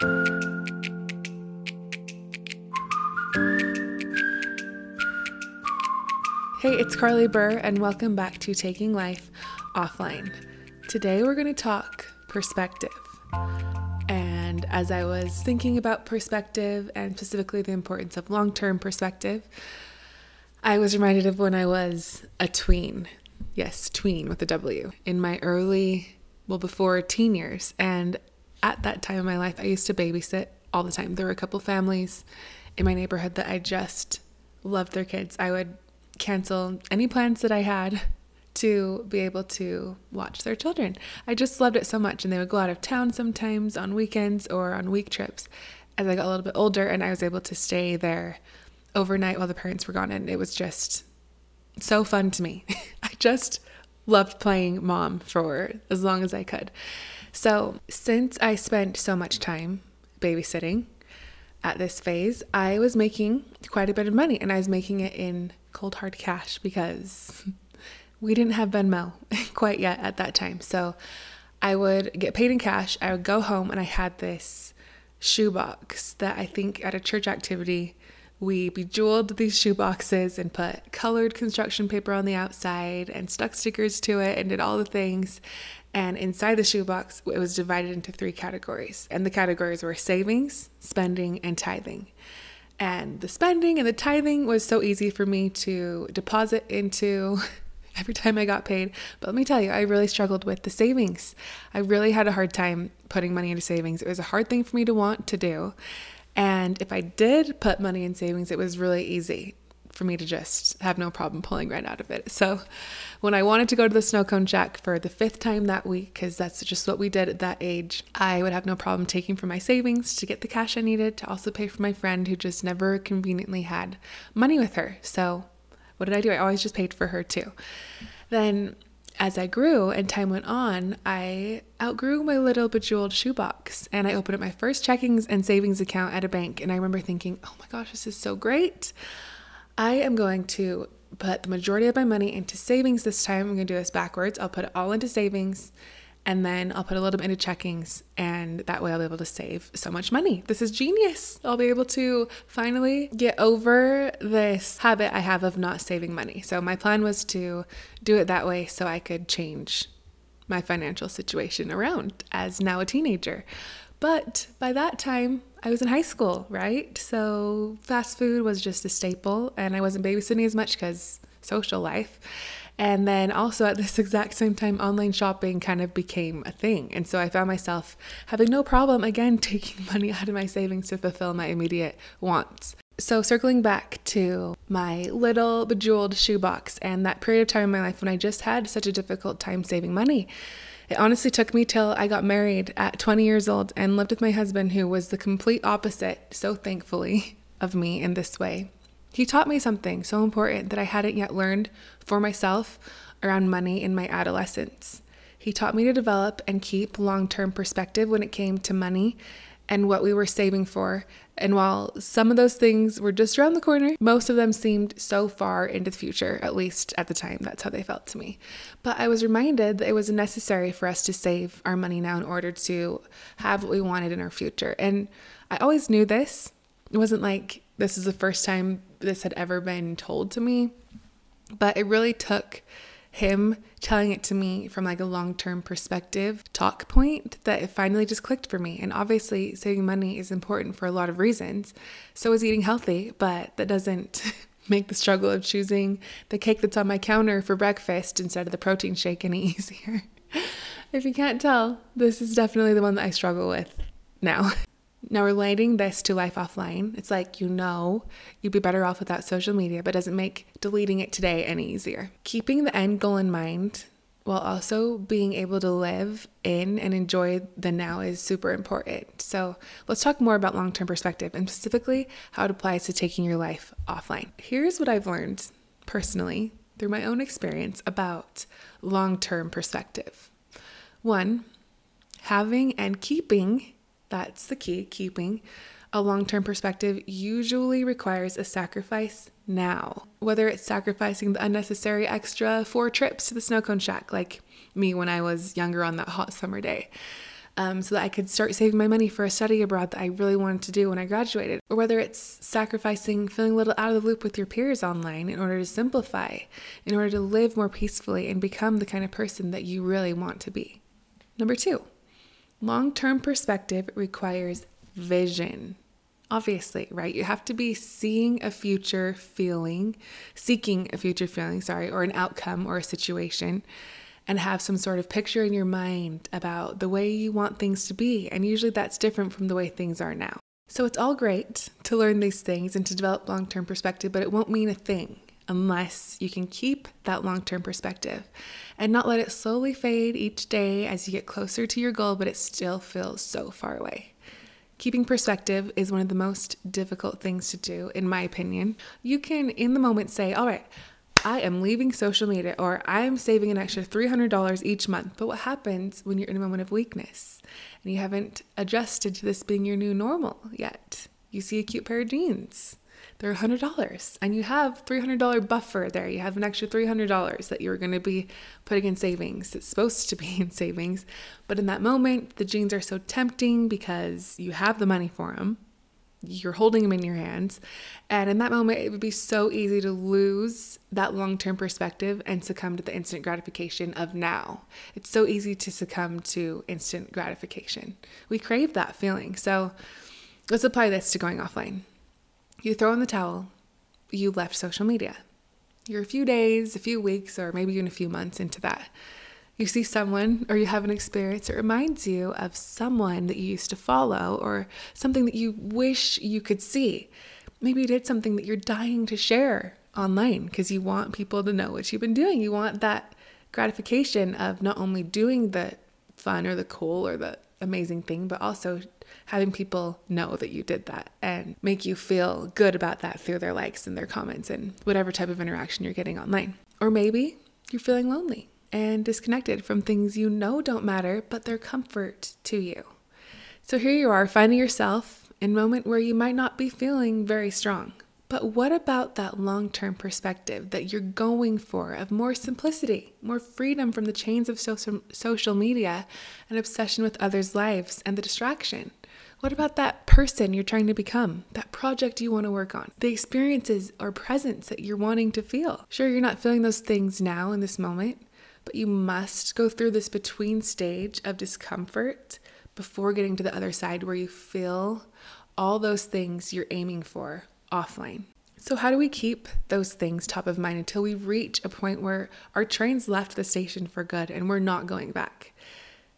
Hey, it's Carly Burr, and welcome back to Taking Life Offline. Today we're going to talk perspective. And as I was thinking about perspective and specifically the importance of long term perspective, I was reminded of when I was a tween. Yes, tween with a W. In my early, well, before teen years. And at that time in my life, I used to babysit all the time. There were a couple families in my neighborhood that I just loved their kids. I would cancel any plans that I had to be able to watch their children. I just loved it so much. And they would go out of town sometimes on weekends or on week trips as I got a little bit older and I was able to stay there overnight while the parents were gone. And it was just so fun to me. I just loved playing mom for as long as I could. So, since I spent so much time babysitting at this phase, I was making quite a bit of money and I was making it in cold hard cash because we didn't have Venmo quite yet at that time. So I would get paid in cash. I would go home and I had this shoebox that I think at a church activity we bejeweled these shoe boxes and put colored construction paper on the outside and stuck stickers to it and did all the things. And inside the shoebox, it was divided into three categories. And the categories were savings, spending, and tithing. And the spending and the tithing was so easy for me to deposit into every time I got paid. But let me tell you, I really struggled with the savings. I really had a hard time putting money into savings. It was a hard thing for me to want to do. And if I did put money in savings, it was really easy for me to just have no problem pulling right out of it. So when I wanted to go to the snow cone shack for the fifth time that week, because that's just what we did at that age, I would have no problem taking from my savings to get the cash I needed to also pay for my friend who just never conveniently had money with her. So what did I do? I always just paid for her too. Then as I grew and time went on, I outgrew my little bejeweled shoebox and I opened up my first checkings and savings account at a bank. And I remember thinking, oh my gosh, this is so great. I am going to put the majority of my money into savings this time. I'm going to do this backwards. I'll put it all into savings and then I'll put a little bit into checkings, and that way I'll be able to save so much money. This is genius. I'll be able to finally get over this habit I have of not saving money. So, my plan was to do it that way so I could change my financial situation around as now a teenager. But by that time, I was in high school, right? So fast food was just a staple, and I wasn't babysitting as much because social life. And then also at this exact same time, online shopping kind of became a thing. And so I found myself having no problem, again, taking money out of my savings to fulfill my immediate wants. So, circling back to my little bejeweled shoebox and that period of time in my life when I just had such a difficult time saving money. It honestly took me till I got married at 20 years old and lived with my husband, who was the complete opposite, so thankfully, of me in this way. He taught me something so important that I hadn't yet learned for myself around money in my adolescence. He taught me to develop and keep long term perspective when it came to money and what we were saving for. And while some of those things were just around the corner, most of them seemed so far into the future, at least at the time. That's how they felt to me. But I was reminded that it was necessary for us to save our money now in order to have what we wanted in our future. And I always knew this. It wasn't like this is the first time this had ever been told to me, but it really took him telling it to me from like a long-term perspective talk point that it finally just clicked for me. And obviously saving money is important for a lot of reasons. So is eating healthy but that doesn't make the struggle of choosing the cake that's on my counter for breakfast instead of the protein shake any easier. If you can't tell this is definitely the one that i struggle with now now, relating this to life offline, it's like you know you'd be better off without social media, but doesn't make deleting it today any easier. Keeping the end goal in mind while also being able to live in and enjoy the now is super important. So, let's talk more about long term perspective and specifically how it applies to taking your life offline. Here's what I've learned personally through my own experience about long term perspective. One, having and keeping that's the key. Keeping a long term perspective usually requires a sacrifice now, whether it's sacrificing the unnecessary extra four trips to the snow cone shack, like me when I was younger on that hot summer day. um, so that I could start saving my money for a study abroad that I really wanted to do when I graduated. Or whether it's sacrificing feeling a little out of the loop with your peers online in order to simplify, in order to live more peacefully and become the kind of person that you really want to be. Number two, long term perspective requires vision. Obviously, right? You have to be seeing a future feeling, seeking a future feeling, sorry, or an outcome or a situation and have some sort of picture in your mind about the way you want things to be. And usually that's different from the way things are now. So it's all great to learn these things and to develop long term perspective, but it won't mean a thing unless you can keep that long term perspective and not let it slowly fade each day as you get closer to your goal, but it still feels so far away. Keeping perspective is one of the most difficult things to do, in my opinion. You can, in the moment, say, All right, I am leaving social media or I am saving an extra $300 each month. But what happens when you're in a moment of weakness and you haven't adjusted to this being your new normal yet? You see a cute pair of jeans. They're $100 and you have $300 buffer there. You have an extra $300 that you're going to be putting in savings. It's supposed to be in savings. But in that moment, the jeans are so tempting because you have the money for them you're holding them in your hands. And in that moment, it would be so easy to lose that long term perspective and succumb to the instant gratification of now. It's so easy to succumb to instant gratification. We crave that feeling. So let's apply this to going offline. You throw in the towel, you left social media. You're a few days, a few weeks, or maybe even a few months into that you see someone or you have an experience that reminds you of someone that you used to follow or something that you wish you could see. Maybe you did something that you're dying to share online because you want people to know what you've been doing. You want that gratification of not only doing the fun or the cool or the amazing thing, but also having people know that you did that and make you feel good about that through their likes and their comments and whatever type of interaction you're getting online. Or maybe you're feeling lonely and disconnected from things you know don't matter, but they're comfort to you. So here you are finding yourself in a moment where you might not be feeling very strong. But what about that long term perspective that you're going for of more simplicity, more freedom from the chains of social, social media and obsession with others' lives and the distraction? What about that person you're trying to become, that project you want to work on, the experiences or presence that you're wanting to feel? Sure, you're not feeling those things now in this moment, but you must go through this between stage of discomfort before getting to the other side where you feel all those things you're aiming for offline. So, how do we keep those things top of mind until we reach a point where our train's left the station for good and we're not going back?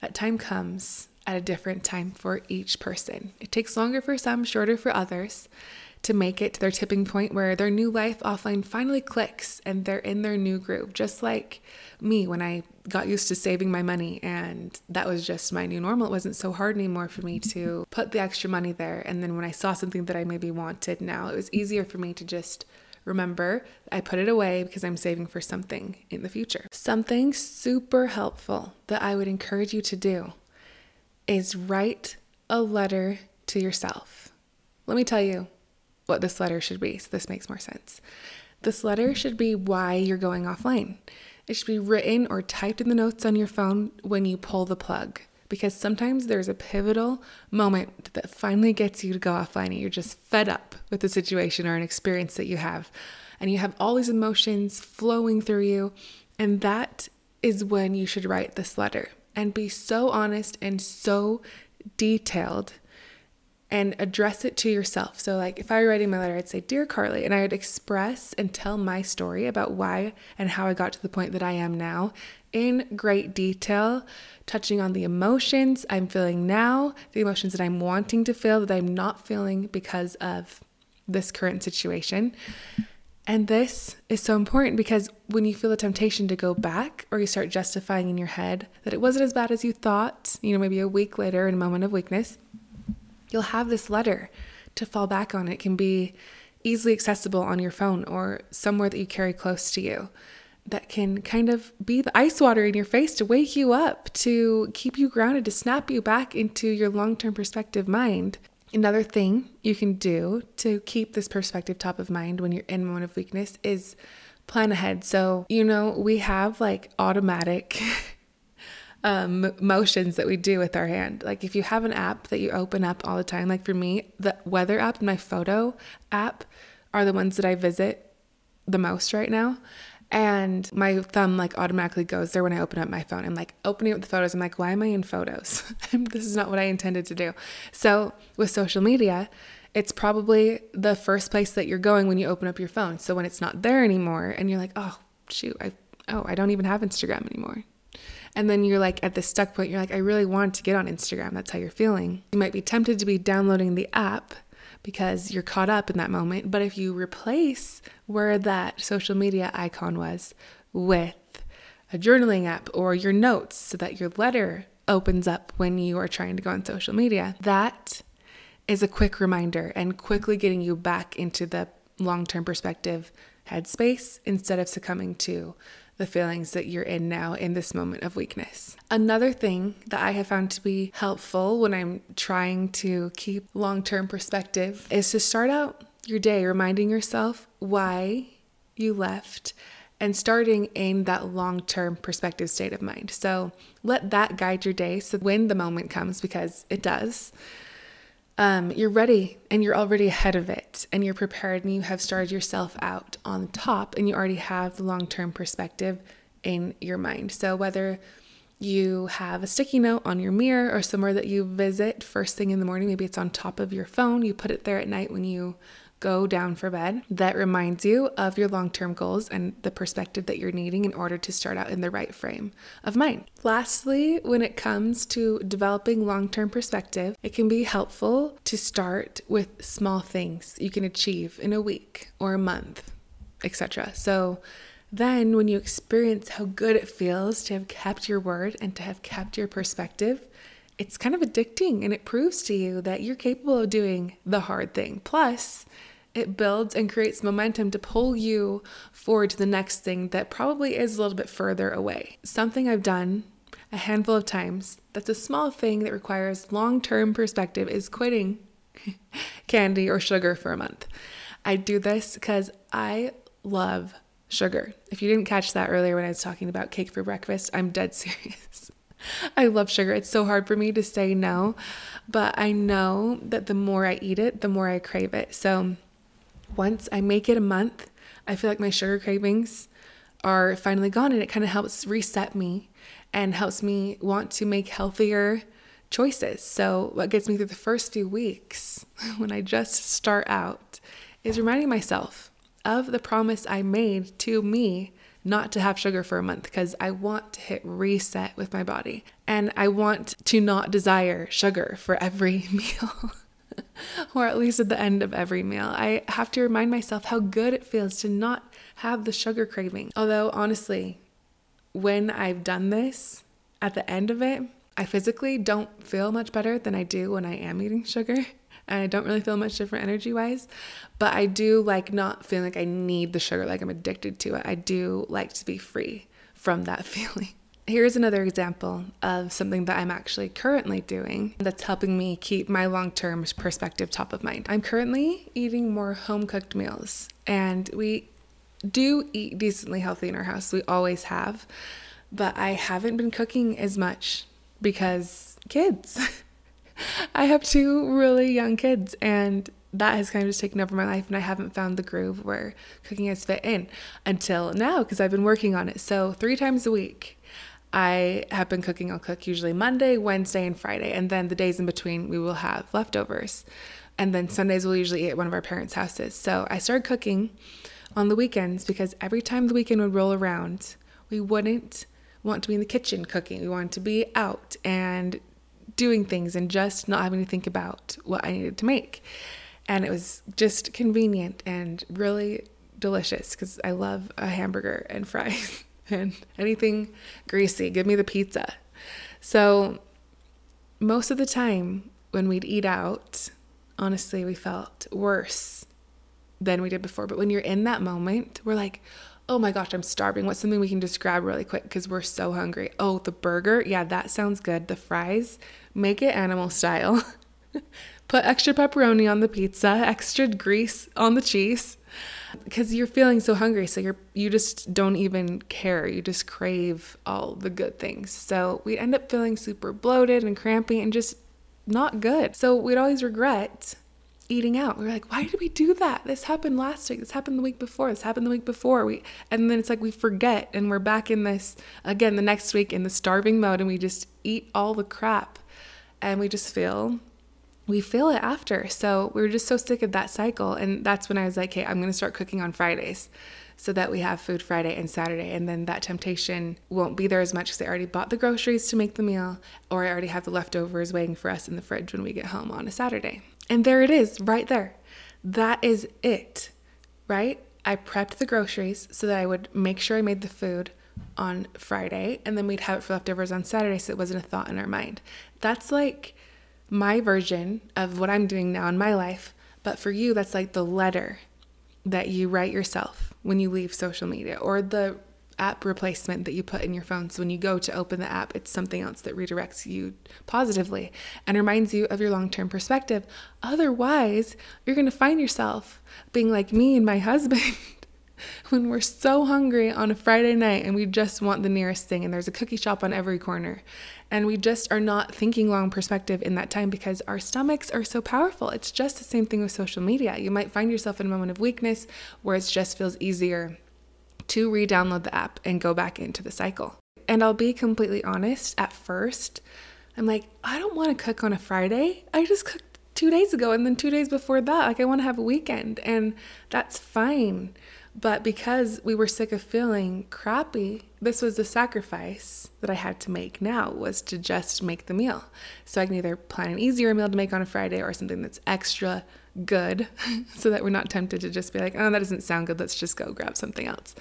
That time comes at a different time for each person. It takes longer for some, shorter for others to make it to their tipping point where their new life offline finally clicks and they're in their new groove. Just like me when I got used to saving my money and that was just my new normal. It wasn't so hard anymore for me to put the extra money there. And then when I saw something that I maybe wanted now, it was easier for me to just remember I put it away because I'm saving for something in the future. Something super helpful that I would encourage you to do is write a letter to yourself. Let me tell you, what this letter should be. So this makes more sense. This letter should be why you're going offline. It should be written or typed in the notes on your phone when you pull the plug. Because sometimes there's a pivotal moment that finally gets you to go offline and you're just fed up with the situation or an experience that you have. And you have all these emotions flowing through you. And that is when you should write this letter and be so honest and so detailed and address it to yourself. So, like if I were writing my letter, I'd say, Dear Carly, and I would express and tell my story about why and how I got to the point that I am now in great detail, touching on the emotions I'm feeling now, the emotions that I'm wanting to feel that I'm not feeling because of this current situation. And this is so important because when you feel the temptation to go back or you start justifying in your head that it wasn't as bad as you thought, you know, maybe a week later in a moment of weakness, you'll have this letter to fall back on. It can be easily accessible on your phone or somewhere that you carry close to you that can kind of be the ice water in your face to wake you up, to keep you grounded, to snap you back into your long term perspective mind. Another thing you can do to keep this perspective top of mind when you're in a moment of weakness is plan ahead. So, you know, we have like automatic um, motions that we do with our hand. Like if you have an app that you open up all the time, like for me, the weather app and my photo app are the ones that I visit the most right now. And my thumb like automatically goes there when I open up my phone. I'm like opening up the photos. I'm like, why am I in photos? this is not what I intended to do. So with social media, it's probably the first place that you're going when you open up your phone. So when it's not there anymore and you're like, oh, shoot, I, oh, I don't even have Instagram anymore. And then you're like at the stuck point, you're like, I really want to get on Instagram. That's how you're feeling. You might be tempted to be downloading the app because you're caught up in that moment. But if you replace where that social media icon was with a journaling app or your notes so that your letter opens up when you are trying to go on social media, that is a quick reminder and quickly getting you back into the long term perspective headspace instead of succumbing to the feelings that you're in now in this moment of weakness. Another thing that I have found to be helpful when I'm trying to keep long term perspective is to start out your day reminding yourself why you left and starting in that long term perspective state of mind. So let that guide your day. So when the moment comes, because it does, um, you're ready and you're already ahead of it and you're prepared and you have started yourself out on top and you already have the long term perspective in your mind. So, whether you have a sticky note on your mirror or somewhere that you visit first thing in the morning, maybe it's on top of your phone, you put it there at night when you go down for bed that reminds you of your long term goals and the perspective that you're needing in order to start out in the right frame of mind. Lastly, when it comes to developing long term perspective, it can be helpful to start with small things you can achieve in a week or a month, etc. So, then, when you experience how good it feels to have kept your word and to have kept your perspective, it's kind of addicting and it proves to you that you're capable of doing the hard thing. Plus, it builds and creates momentum to pull you forward to the next thing that probably is a little bit further away. Something I've done a handful of times that's a small thing that requires long term perspective is quitting candy or sugar for a month. I do this because I love sugar. If you didn't catch that earlier when I was talking about cake for breakfast, I'm dead serious. I love sugar. It's so hard for me to say no, but I know that the more I eat it, the more I crave it. So once I make it a month, I feel like my sugar cravings are finally gone and it kind of helps reset me and helps me want to make healthier choices. So, what gets me through the first few weeks when I just start out is reminding myself of the promise I made to me not to have sugar for a month because I want to hit reset with my body and I want to not desire sugar for every meal. or at least at the end of every meal. I have to remind myself how good it feels to not have the sugar craving. Although, honestly, when I've done this, at the end of it, I physically don't feel much better than I do when I am eating sugar. I don't really feel much different energy wise, but I do like not feeling like I need the sugar, like I'm addicted to it. I do like to be free from that feeling. Here's another example of something that I'm actually currently doing that's helping me keep my long term perspective top of mind. I'm currently eating more home cooked meals, and we do eat decently healthy in our house. We always have, but I haven't been cooking as much because kids. I have two really young kids, and that has kind of just taken over my life and I haven't found the groove where cooking has fit in until now because I've been working on it. So, three times a week, I have been cooking. I'll cook usually Monday, Wednesday, and Friday. And then the days in between, we will have leftovers. And then Sundays, we'll usually eat at one of our parents' houses. So I started cooking on the weekends because every time the weekend would roll around, we wouldn't want to be in the kitchen cooking. We wanted to be out and doing things and just not having to think about what I needed to make. And it was just convenient and really delicious because I love a hamburger and fries. and anything greasy. Give me the pizza. So, most of the time when we'd eat out, honestly, we felt worse than we did before. But when you're in that moment, we're like, oh my gosh, I'm starving. What's something we can just grab really quick because we're so hungry? Oh, the burger. Yeah, that sounds good. The fries, make it animal style. Put extra pepperoni on the pizza, extra grease on the cheese. because you're feeling so hungry so you're you just don't even care. You just crave all the good things. So we end up feeling super bloated and crampy and just not good. So we'd always regret eating out. We are like why did we do that? This happened last week. This happened the week before. This happened the week before. We and then it's like we forget and we're back in this again the next week in the starving mode and we just eat all the crap and we just feel we feel it after. So we were just so sick of that cycle. And that's when I was like, hey, I'm going to start cooking on Fridays so that we have food Friday and Saturday. And then that temptation won't be there as much because I already bought the groceries to make the meal, or I already have the leftovers waiting for us in the fridge when we get home on a Saturday. And there it is, right there. That is it, right? I prepped the groceries so that I would make sure I made the food on Friday and then we'd have it for leftovers on Saturday so it wasn't a thought in our mind. That's like my version of what I'm doing now in my life. But for you, that's like the letter that you write yourself when you leave social media or the app replacement that you put in your phone. So when you go to open the app, it's something else that redirects you positively and reminds you of your long term perspective. Otherwise, you're going to find yourself being like me and my husband. when we're so hungry on a Friday night and we just want the nearest thing, and there's a cookie shop on every corner, and we just are not thinking long perspective in that time because our stomachs are so powerful. It's just the same thing with social media. You might find yourself in a moment of weakness where it just feels easier to re download the app and go back into the cycle. And I'll be completely honest, at first, I'm like, I don't want to cook on a Friday. I just cooked two days ago and then two days before that. Like, I want to have a weekend, and that's fine. But because we were sick of feeling crappy, this was the sacrifice that I had to make now was to just make the meal. So I can either plan an easier meal to make on a Friday or something that's extra good so that we're not tempted to just be like, oh, that doesn't sound good. Let's just go grab something else.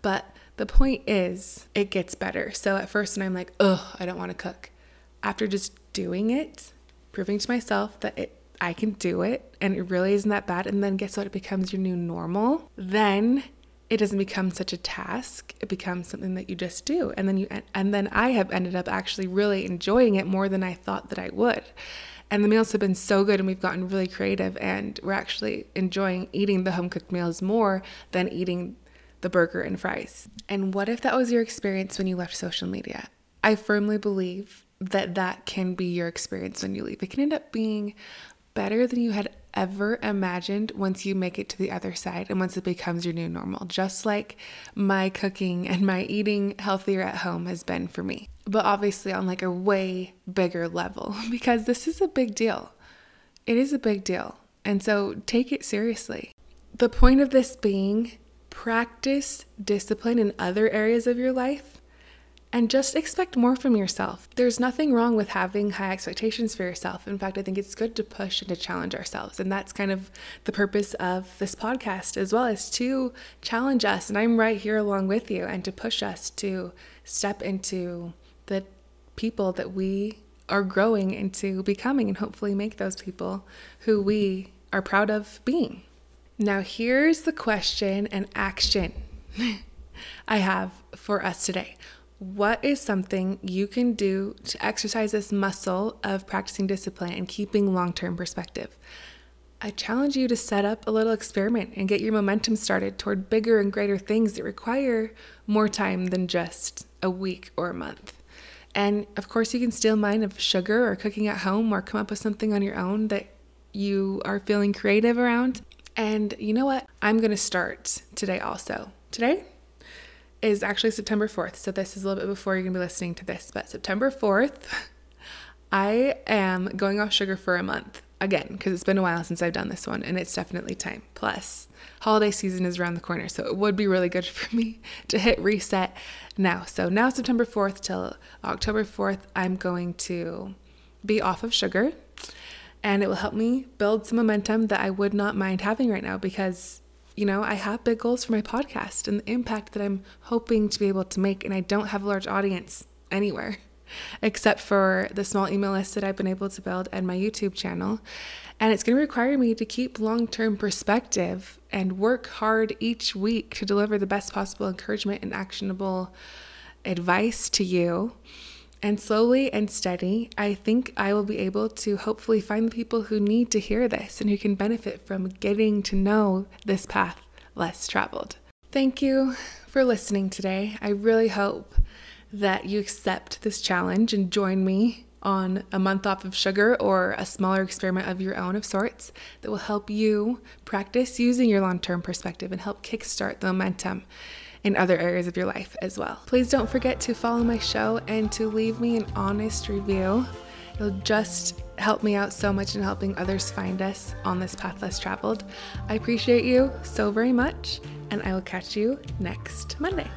But the point is, it gets better. So at first, when I'm like, oh, I don't want to cook, after just doing it, proving to myself that it I can do it and it really isn't that bad. And then guess what? It becomes your new normal. Then it doesn't become such a task. It becomes something that you just do. And then you and then I have ended up actually really enjoying it more than I thought that I would. And the meals have been so good and we've gotten really creative and we're actually enjoying eating the home cooked meals more than eating the burger and fries. And what if that was your experience when you left social media? I firmly believe that that can be your experience when you leave. It can end up being better than you had ever imagined once you make it to the other side and once it becomes your new normal, just like my cooking and my eating healthier at home has been for me. But obviously, on like a way bigger level, because this is a big deal. It is a big deal. And so take it seriously. The point of this being practice discipline in other areas of your life and just expect more from yourself. There's nothing wrong with having high expectations for yourself. In fact, I think it's good to push and to challenge ourselves. And that's kind of the purpose of this podcast as well as to challenge us. And I'm right here along with you and to push us to step into the people that we are growing into becoming and hopefully make those people who we are proud of being. Now, here's the question and action I have for us today. What is something you can do to exercise this muscle of practicing discipline and keeping long term perspective? I challenge you to set up a little experiment and get your momentum started toward bigger and greater things that require more time than just a week or a month. And of course, you can steal mine of sugar or cooking at home or come up with something on your own that you are feeling creative around. And you know what? I'm going to start today also. Today, is actually September 4th. So this is a little bit before you're going to be listening to this, but September 4th, I am going off sugar for a month again because it's been a while since I've done this one and it's definitely time. Plus, holiday season is around the corner, so it would be really good for me to hit reset now. So now September 4th till October 4th, I'm going to be off of sugar and it will help me build some momentum that I would not mind having right now because you know, I have big goals for my podcast and the impact that I'm hoping to be able to make, and I don't have a large audience anywhere except for the small email list that I've been able to build and my YouTube channel. And it's going to require me to keep long term perspective and work hard each week to deliver the best possible encouragement and actionable advice to you. And slowly and steady, I think I will be able to hopefully find the people who need to hear this and who can benefit from getting to know this path less traveled. Thank you for listening today. I really hope that you accept this challenge and join me on a month off of sugar or a smaller experiment of your own of sorts that will help you practice using your long term perspective and help kickstart the momentum in other areas of your life as well. Please don't forget to follow my show and to leave me an honest review. It'll just help me out so much in helping others find us on this path less traveled. I appreciate you so very much, and I will catch you next Monday.